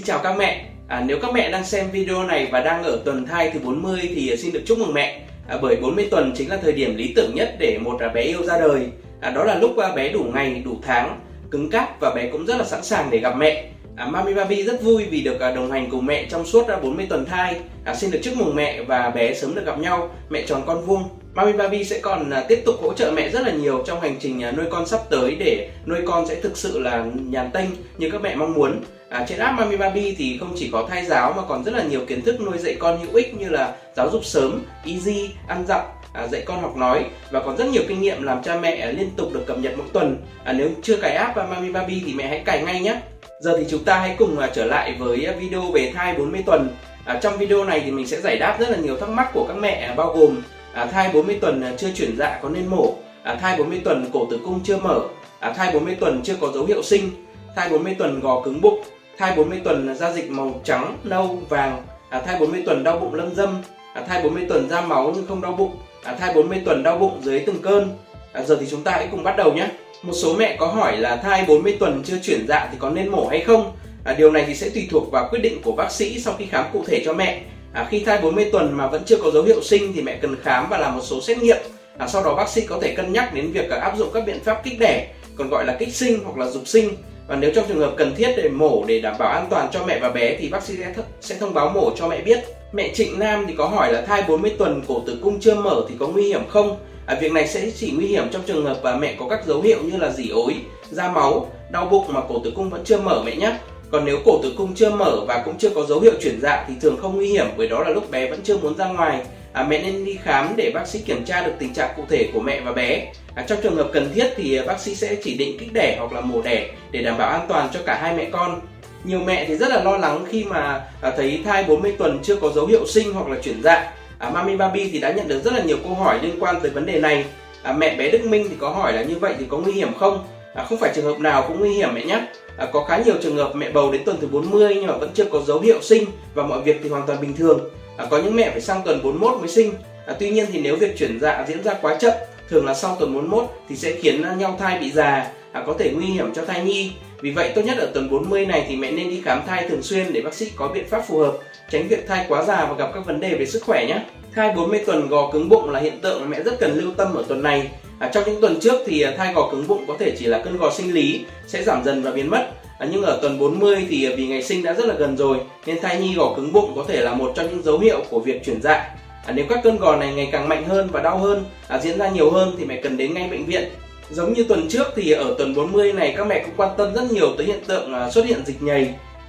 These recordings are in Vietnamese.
Xin chào các mẹ. À, nếu các mẹ đang xem video này và đang ở tuần thai thứ 40 thì à, xin được chúc mừng mẹ. À, bởi 40 tuần chính là thời điểm lý tưởng nhất để một à, bé yêu ra đời. À, đó là lúc à, bé đủ ngày, đủ tháng, cứng cáp và bé cũng rất là sẵn sàng để gặp mẹ. À, Mami Baby rất vui vì được đồng hành cùng mẹ trong suốt 40 tuần thai. À, xin được chúc mừng mẹ và bé sớm được gặp nhau, mẹ tròn con vuông. Mami Baby sẽ còn tiếp tục hỗ trợ mẹ rất là nhiều trong hành trình nuôi con sắp tới để nuôi con sẽ thực sự là nhàn tênh như các mẹ mong muốn. À, trên app Mami Baby thì không chỉ có thai giáo mà còn rất là nhiều kiến thức nuôi dạy con hữu ích như là giáo dục sớm, easy, ăn dặm, à, dạy con học nói và còn rất nhiều kinh nghiệm làm cha mẹ liên tục được cập nhật mỗi tuần. À, nếu chưa cài app Mami Baby thì mẹ hãy cài ngay nhé. Giờ thì chúng ta hãy cùng à, trở lại với à, video về thai 40 tuần. À, trong video này thì mình sẽ giải đáp rất là nhiều thắc mắc của các mẹ à, bao gồm à, thai 40 tuần à, chưa chuyển dạ có nên mổ, à, thai 40 tuần cổ tử cung chưa mở, à, thai 40 tuần chưa có dấu hiệu sinh, thai 40 tuần gò cứng bụng, thai 40 tuần là da dịch màu trắng, nâu, vàng, à, thai 40 tuần đau bụng lâm dâm, à, thai 40 tuần ra máu nhưng không đau bụng, à, thai 40 tuần đau bụng dưới từng cơn. À, giờ thì chúng ta hãy cùng bắt đầu nhé. Một số mẹ có hỏi là thai 40 tuần chưa chuyển dạ thì có nên mổ hay không? À, điều này thì sẽ tùy thuộc vào quyết định của bác sĩ sau khi khám cụ thể cho mẹ. À, khi thai 40 tuần mà vẫn chưa có dấu hiệu sinh thì mẹ cần khám và làm một số xét nghiệm. À, sau đó bác sĩ có thể cân nhắc đến việc à, áp dụng các biện pháp kích đẻ, còn gọi là kích sinh hoặc là dục sinh. Và nếu trong trường hợp cần thiết để mổ để đảm bảo an toàn cho mẹ và bé thì bác sĩ sẽ, th- sẽ thông báo mổ cho mẹ biết. Mẹ Trịnh Nam thì có hỏi là thai 40 tuần cổ tử cung chưa mở thì có nguy hiểm không? À, việc này sẽ chỉ nguy hiểm trong trường hợp và mẹ có các dấu hiệu như là dỉ ối, da máu, đau bụng mà cổ tử cung vẫn chưa mở mẹ nhé. Còn nếu cổ tử cung chưa mở và cũng chưa có dấu hiệu chuyển dạ thì thường không nguy hiểm bởi đó là lúc bé vẫn chưa muốn ra ngoài. À, mẹ nên đi khám để bác sĩ kiểm tra được tình trạng cụ thể của mẹ và bé. À, trong trường hợp cần thiết thì à, bác sĩ sẽ chỉ định kích đẻ hoặc là mổ đẻ để đảm bảo an toàn cho cả hai mẹ con. Nhiều mẹ thì rất là lo lắng khi mà à, thấy thai 40 tuần chưa có dấu hiệu sinh hoặc là chuyển dạ. À, Mami Baby thì đã nhận được rất là nhiều câu hỏi liên quan tới vấn đề này. À, mẹ bé Đức Minh thì có hỏi là như vậy thì có nguy hiểm không? À, không phải trường hợp nào cũng nguy hiểm mẹ nhé. À, có khá nhiều trường hợp mẹ bầu đến tuần thứ 40 nhưng mà vẫn chưa có dấu hiệu sinh và mọi việc thì hoàn toàn bình thường. À, có những mẹ phải sang tuần 41 mới sinh. À, tuy nhiên thì nếu việc chuyển dạ diễn ra quá chậm, thường là sau tuần 41 thì sẽ khiến nhau thai bị già, à, có thể nguy hiểm cho thai nhi. Vì vậy tốt nhất ở tuần 40 này thì mẹ nên đi khám thai thường xuyên để bác sĩ có biện pháp phù hợp, tránh việc thai quá già và gặp các vấn đề về sức khỏe nhé. Thai 40 tuần gò cứng bụng là hiện tượng mẹ rất cần lưu tâm ở tuần này. À, trong những tuần trước thì à, thai gò cứng bụng có thể chỉ là cơn gò sinh lý sẽ giảm dần và biến mất. À, nhưng ở tuần 40 thì à, vì ngày sinh đã rất là gần rồi nên thai nhi gò cứng bụng có thể là một trong những dấu hiệu của việc chuyển dạ. À, nếu các cơn gò này ngày càng mạnh hơn và đau hơn, à, diễn ra nhiều hơn thì mẹ cần đến ngay bệnh viện. Giống như tuần trước thì ở tuần 40 này các mẹ cũng quan tâm rất nhiều tới hiện tượng à, xuất hiện dịch nhầy.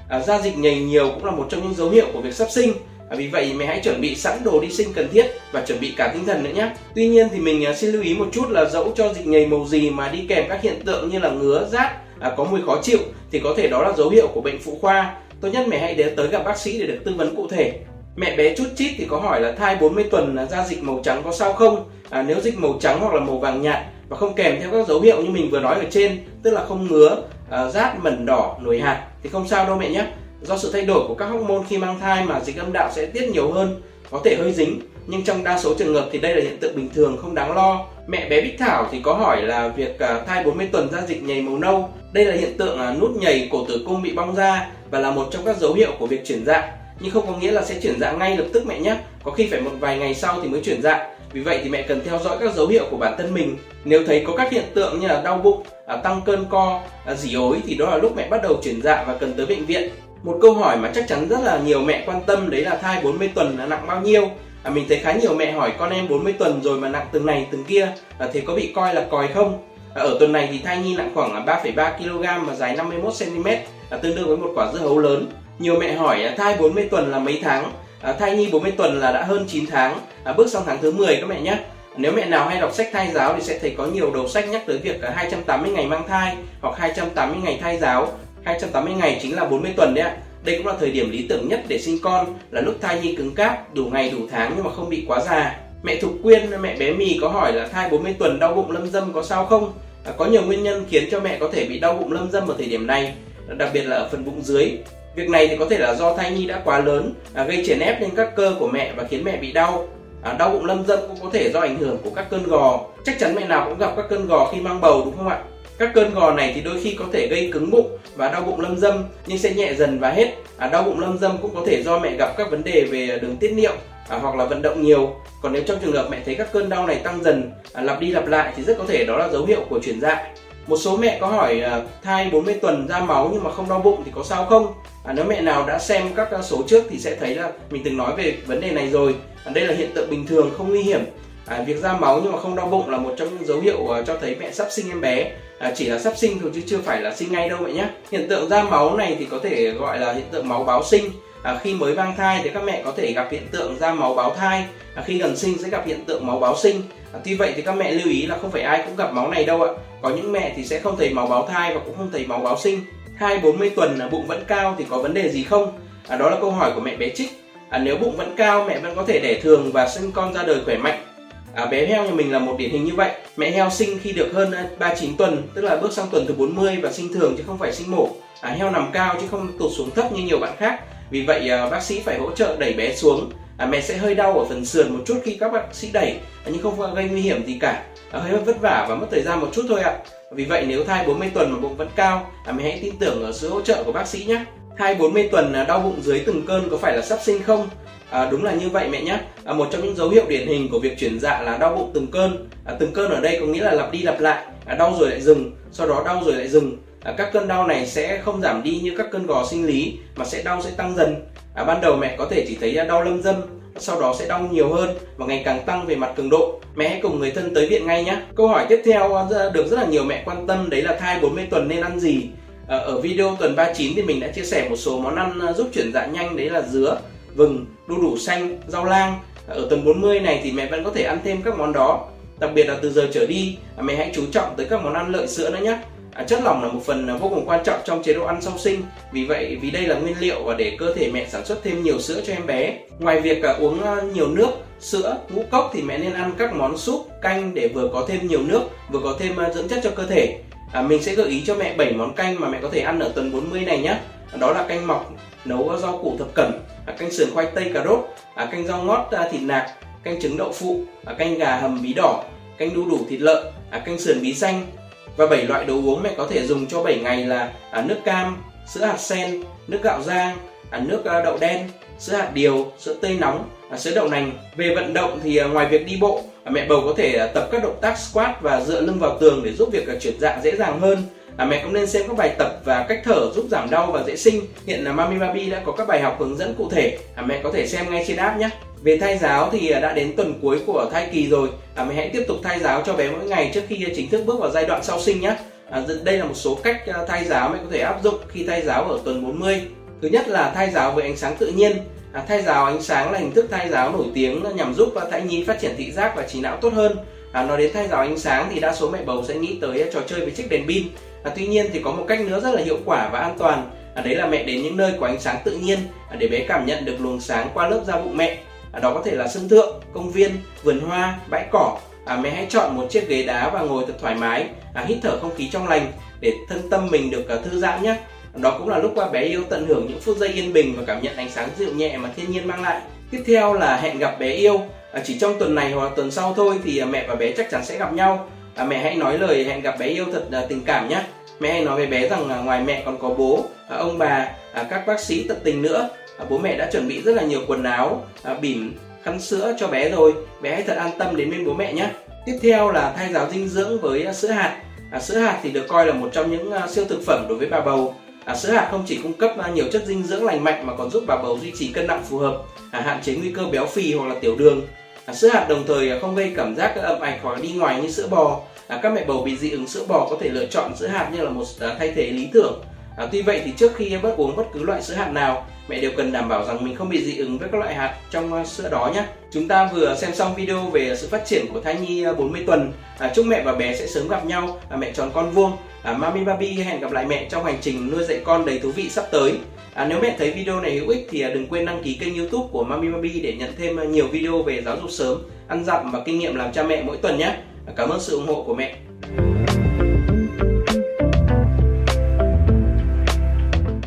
À, da dịch nhầy nhiều cũng là một trong những dấu hiệu của việc sắp sinh. À, vì vậy mẹ hãy chuẩn bị sẵn đồ đi sinh cần thiết và chuẩn bị cả tinh thần nữa nhé. Tuy nhiên thì mình à, xin lưu ý một chút là dẫu cho dịch nhầy màu gì mà đi kèm các hiện tượng như là ngứa, rát, à, có mùi khó chịu thì có thể đó là dấu hiệu của bệnh phụ khoa. Tốt nhất mẹ hãy đến tới gặp bác sĩ để được tư vấn cụ thể. Mẹ bé chút chít thì có hỏi là thai 40 tuần là da dịch màu trắng có sao không? À, nếu dịch màu trắng hoặc là màu vàng nhạt và không kèm theo các dấu hiệu như mình vừa nói ở trên, tức là không ngứa, à, rát, mẩn đỏ, nổi hạt thì không sao đâu mẹ nhé. Do sự thay đổi của các hormone khi mang thai mà dịch âm đạo sẽ tiết nhiều hơn, có thể hơi dính, nhưng trong đa số trường hợp thì đây là hiện tượng bình thường không đáng lo. Mẹ bé Bích Thảo thì có hỏi là việc à, thai 40 tuần ra dịch nhầy màu nâu, đây là hiện tượng à, nút nhầy cổ tử cung bị bong ra và là một trong các dấu hiệu của việc chuyển dạ nhưng không có nghĩa là sẽ chuyển dạ ngay lập tức mẹ nhé. Có khi phải một vài ngày sau thì mới chuyển dạ vì vậy thì mẹ cần theo dõi các dấu hiệu của bản thân mình. Nếu thấy có các hiện tượng như là đau bụng à, tăng cơn co dỉ ối thì đó là lúc mẹ bắt đầu chuyển dạ và cần tới bệnh viện. Một câu hỏi mà chắc chắn rất là nhiều mẹ quan tâm đấy là thai 40 tuần là nặng bao nhiêu? À, mình thấy khá nhiều mẹ hỏi con em 40 tuần rồi mà nặng từng này từng kia à, thế có bị coi là còi không à, ở tuần này thì thai nhi nặng khoảng 3,3 kg và dài 51 cm à, tương đương với một quả dưa hấu lớn nhiều mẹ hỏi à, thai 40 tuần là mấy tháng? À, thai nhi 40 tuần là đã hơn 9 tháng, à, bước sang tháng thứ 10 các mẹ nhé. Nếu mẹ nào hay đọc sách thai giáo thì sẽ thấy có nhiều đầu sách nhắc tới việc 280 ngày mang thai hoặc 280 ngày thai giáo. 280 ngày chính là 40 tuần đấy ạ. Đây cũng là thời điểm lý tưởng nhất để sinh con là lúc thai nhi cứng cáp, đủ ngày đủ tháng nhưng mà không bị quá già. Mẹ Thục Quyên, mẹ bé Mì có hỏi là thai 40 tuần đau bụng lâm dâm có sao không? À, có nhiều nguyên nhân khiến cho mẹ có thể bị đau bụng lâm dâm ở thời điểm này, đặc biệt là ở phần bụng dưới. Việc này thì có thể là do thai nhi đã quá lớn, à, gây chèn ép lên các cơ của mẹ và khiến mẹ bị đau. À, đau bụng lâm dâm cũng có thể do ảnh hưởng của các cơn gò. Chắc chắn mẹ nào cũng gặp các cơn gò khi mang bầu đúng không ạ? Các cơn gò này thì đôi khi có thể gây cứng bụng và đau bụng lâm dâm nhưng sẽ nhẹ dần và hết. À, đau bụng lâm dâm cũng có thể do mẹ gặp các vấn đề về đường tiết niệu à, hoặc là vận động nhiều. Còn nếu trong trường hợp mẹ thấy các cơn đau này tăng dần, à, lặp đi lặp lại thì rất có thể đó là dấu hiệu của chuyển dạ. Một số mẹ có hỏi à, thai 40 tuần ra máu nhưng mà không đau bụng thì có sao không? À, nếu mẹ nào đã xem các à, số trước thì sẽ thấy là mình từng nói về vấn đề này rồi. À, đây là hiện tượng bình thường không nguy hiểm. À, việc ra máu nhưng mà không đau bụng là một trong những dấu hiệu uh, cho thấy mẹ sắp sinh em bé à, chỉ là sắp sinh thôi chứ chưa phải là sinh ngay đâu vậy nhé. Hiện tượng ra máu này thì có thể gọi là hiện tượng máu báo sinh. À, khi mới mang thai thì các mẹ có thể gặp hiện tượng ra máu báo thai. À, khi gần sinh sẽ gặp hiện tượng máu báo sinh. À, tuy vậy thì các mẹ lưu ý là không phải ai cũng gặp máu này đâu ạ. Có những mẹ thì sẽ không thấy máu báo thai và cũng không thấy máu báo sinh. Thai 40 tuần là bụng vẫn cao thì có vấn đề gì không? À, đó là câu hỏi của mẹ bé trích. À, nếu bụng vẫn cao mẹ vẫn có thể đẻ thường và sinh con ra đời khỏe mạnh. À, bé heo nhà mình là một điển hình như vậy. Mẹ heo sinh khi được hơn à, 39 tuần, tức là bước sang tuần thứ 40 và sinh thường chứ không phải sinh mổ. À, heo nằm cao chứ không tụt xuống thấp như nhiều bạn khác. Vì vậy à, bác sĩ phải hỗ trợ đẩy bé xuống. À, mẹ sẽ hơi đau ở phần sườn một chút khi các bác sĩ đẩy, à, nhưng không gây nguy hiểm gì cả. À, hơi vất vả và mất thời gian một chút thôi ạ. Vì vậy nếu thai 40 tuần mà bụng vẫn cao, à, mẹ hãy tin tưởng ở sự hỗ trợ của bác sĩ nhé. Thai 40 tuần à, đau bụng dưới từng cơn có phải là sắp sinh không? À, đúng là như vậy mẹ nhé. À, một trong những dấu hiệu điển hình của việc chuyển dạ là đau bụng từng cơn. À, từng cơn ở đây có nghĩa là lặp đi lặp lại, à, đau rồi lại dừng, sau đó đau rồi lại dừng. À, các cơn đau này sẽ không giảm đi như các cơn gò sinh lý mà sẽ đau sẽ tăng dần. À, ban đầu mẹ có thể chỉ thấy đau lâm dâm, sau đó sẽ đau nhiều hơn và ngày càng tăng về mặt cường độ. Mẹ hãy cùng người thân tới viện ngay nhé. Câu hỏi tiếp theo à, được rất là nhiều mẹ quan tâm đấy là thai 40 tuần nên ăn gì? À, ở video tuần 39 thì mình đã chia sẻ một số món ăn à, giúp chuyển dạ nhanh đấy là dứa, vừng, đu đủ xanh, rau lang. Ở tuần 40 này thì mẹ vẫn có thể ăn thêm các món đó. Đặc biệt là từ giờ trở đi, à, mẹ hãy chú trọng tới các món ăn lợi sữa nữa nhé. À, chất lỏng là một phần à, vô cùng quan trọng trong chế độ ăn sau sinh vì vậy vì đây là nguyên liệu và để cơ thể mẹ sản xuất thêm nhiều sữa cho em bé ngoài việc à, uống à, nhiều nước sữa ngũ cốc thì mẹ nên ăn các món súp canh để vừa có thêm nhiều nước vừa có thêm à, dưỡng chất cho cơ thể à, mình sẽ gợi ý cho mẹ 7 món canh mà mẹ có thể ăn ở tuần 40 này nhé đó là canh mọc nấu rau củ thập cẩm à, canh sườn khoai tây cà rốt à, canh rau ngót à, thịt nạc canh trứng đậu phụ à, canh gà hầm bí đỏ canh đu đủ thịt lợn à, canh sườn bí xanh. Và 7 loại đồ uống mẹ có thể dùng cho 7 ngày là à, nước cam sữa hạt sen nước gạo rang à, nước à, đậu đen sữa hạt điều sữa tươi nóng à, sữa đậu nành. Về vận động thì à, ngoài việc đi bộ à, mẹ bầu có thể à, tập các động tác squat và dựa lưng vào tường để giúp việc à, chuyển dạng dễ dàng hơn. À, mẹ cũng nên xem các bài tập và cách thở giúp giảm đau và dễ sinh. Hiện là Mami Baby đã có các bài học hướng dẫn cụ thể. À, mẹ có thể xem ngay trên app nhé. Về thai giáo thì à, đã đến tuần cuối của thai kỳ rồi. À, mẹ hãy tiếp tục thai giáo cho bé mỗi ngày trước khi chính thức bước vào giai đoạn sau sinh nhé. À, đây là một số cách thai giáo mẹ có thể áp dụng khi thai giáo ở tuần 40 thứ nhất là thai giáo với ánh sáng tự nhiên à, thay giáo ánh sáng là hình thức thay giáo nổi tiếng nhằm giúp à, thai nhi phát triển thị giác và trí não tốt hơn. À, nói đến thay giáo ánh sáng thì đa số mẹ bầu sẽ nghĩ tới à, trò chơi với chiếc đèn pin. À, tuy nhiên thì có một cách nữa rất là hiệu quả và an toàn. À, đấy là mẹ đến những nơi có ánh sáng tự nhiên à, để bé cảm nhận được luồng sáng qua lớp da bụng mẹ. À, đó có thể là sân thượng công viên vườn hoa bãi cỏ. À, mẹ hãy chọn một chiếc ghế đá và ngồi thật thoải mái à, hít thở không khí trong lành để thân tâm mình được à, thư giãn nhé đó cũng là lúc qua bé yêu tận hưởng những phút giây yên bình và cảm nhận ánh sáng dịu nhẹ mà thiên nhiên mang lại. Tiếp theo là hẹn gặp bé yêu. À, chỉ trong tuần này hoặc tuần sau thôi thì à, mẹ và bé chắc chắn sẽ gặp nhau. À, mẹ hãy nói lời hẹn gặp bé yêu thật à, tình cảm nhé. Mẹ hãy nói với bé rằng à, ngoài mẹ còn có bố à, ông bà à, các bác sĩ tận tình nữa. À, bố mẹ đã chuẩn bị rất là nhiều quần áo à, bỉm khăn sữa cho bé rồi. Bé hãy thật an tâm đến bên bố mẹ nhé. Tiếp theo là thay giáo dinh dưỡng với à, sữa hạt. À, sữa hạt thì được coi là một trong những à, siêu thực phẩm đối với bà bầu à, sữa hạt không chỉ cung cấp nhiều chất dinh dưỡng lành mạnh mà còn giúp bà bầu duy trì cân nặng phù hợp à, hạn chế nguy cơ béo phì hoặc là tiểu đường. À, sữa hạt đồng thời à, không gây cảm giác à, ẩm ảnh hoặc đi ngoài như sữa bò. À, các mẹ bầu bị dị ứng sữa bò có thể lựa chọn sữa hạt như là một à, thay thế lý tưởng. À, tuy vậy thì trước khi bắt uống bất cứ loại sữa hạt nào mẹ đều cần đảm bảo rằng mình không bị dị ứng với các loại hạt trong à, sữa đó nhé chúng ta vừa xem xong video về sự phát triển của thai nhi à, 40 tuần. À, chúc mẹ và bé sẽ sớm gặp nhau. À, mẹ tròn con vuông. À, Mami Baby hẹn gặp lại mẹ trong hành trình nuôi dạy con đầy thú vị sắp tới. À, nếu mẹ thấy video này hữu ích thì à, đừng quên đăng ký kênh youtube của Mami Baby để nhận thêm nhiều video về giáo dục sớm ăn dặm và kinh nghiệm làm cha mẹ mỗi tuần nhé cảm ơn sự ủng hộ của mẹ.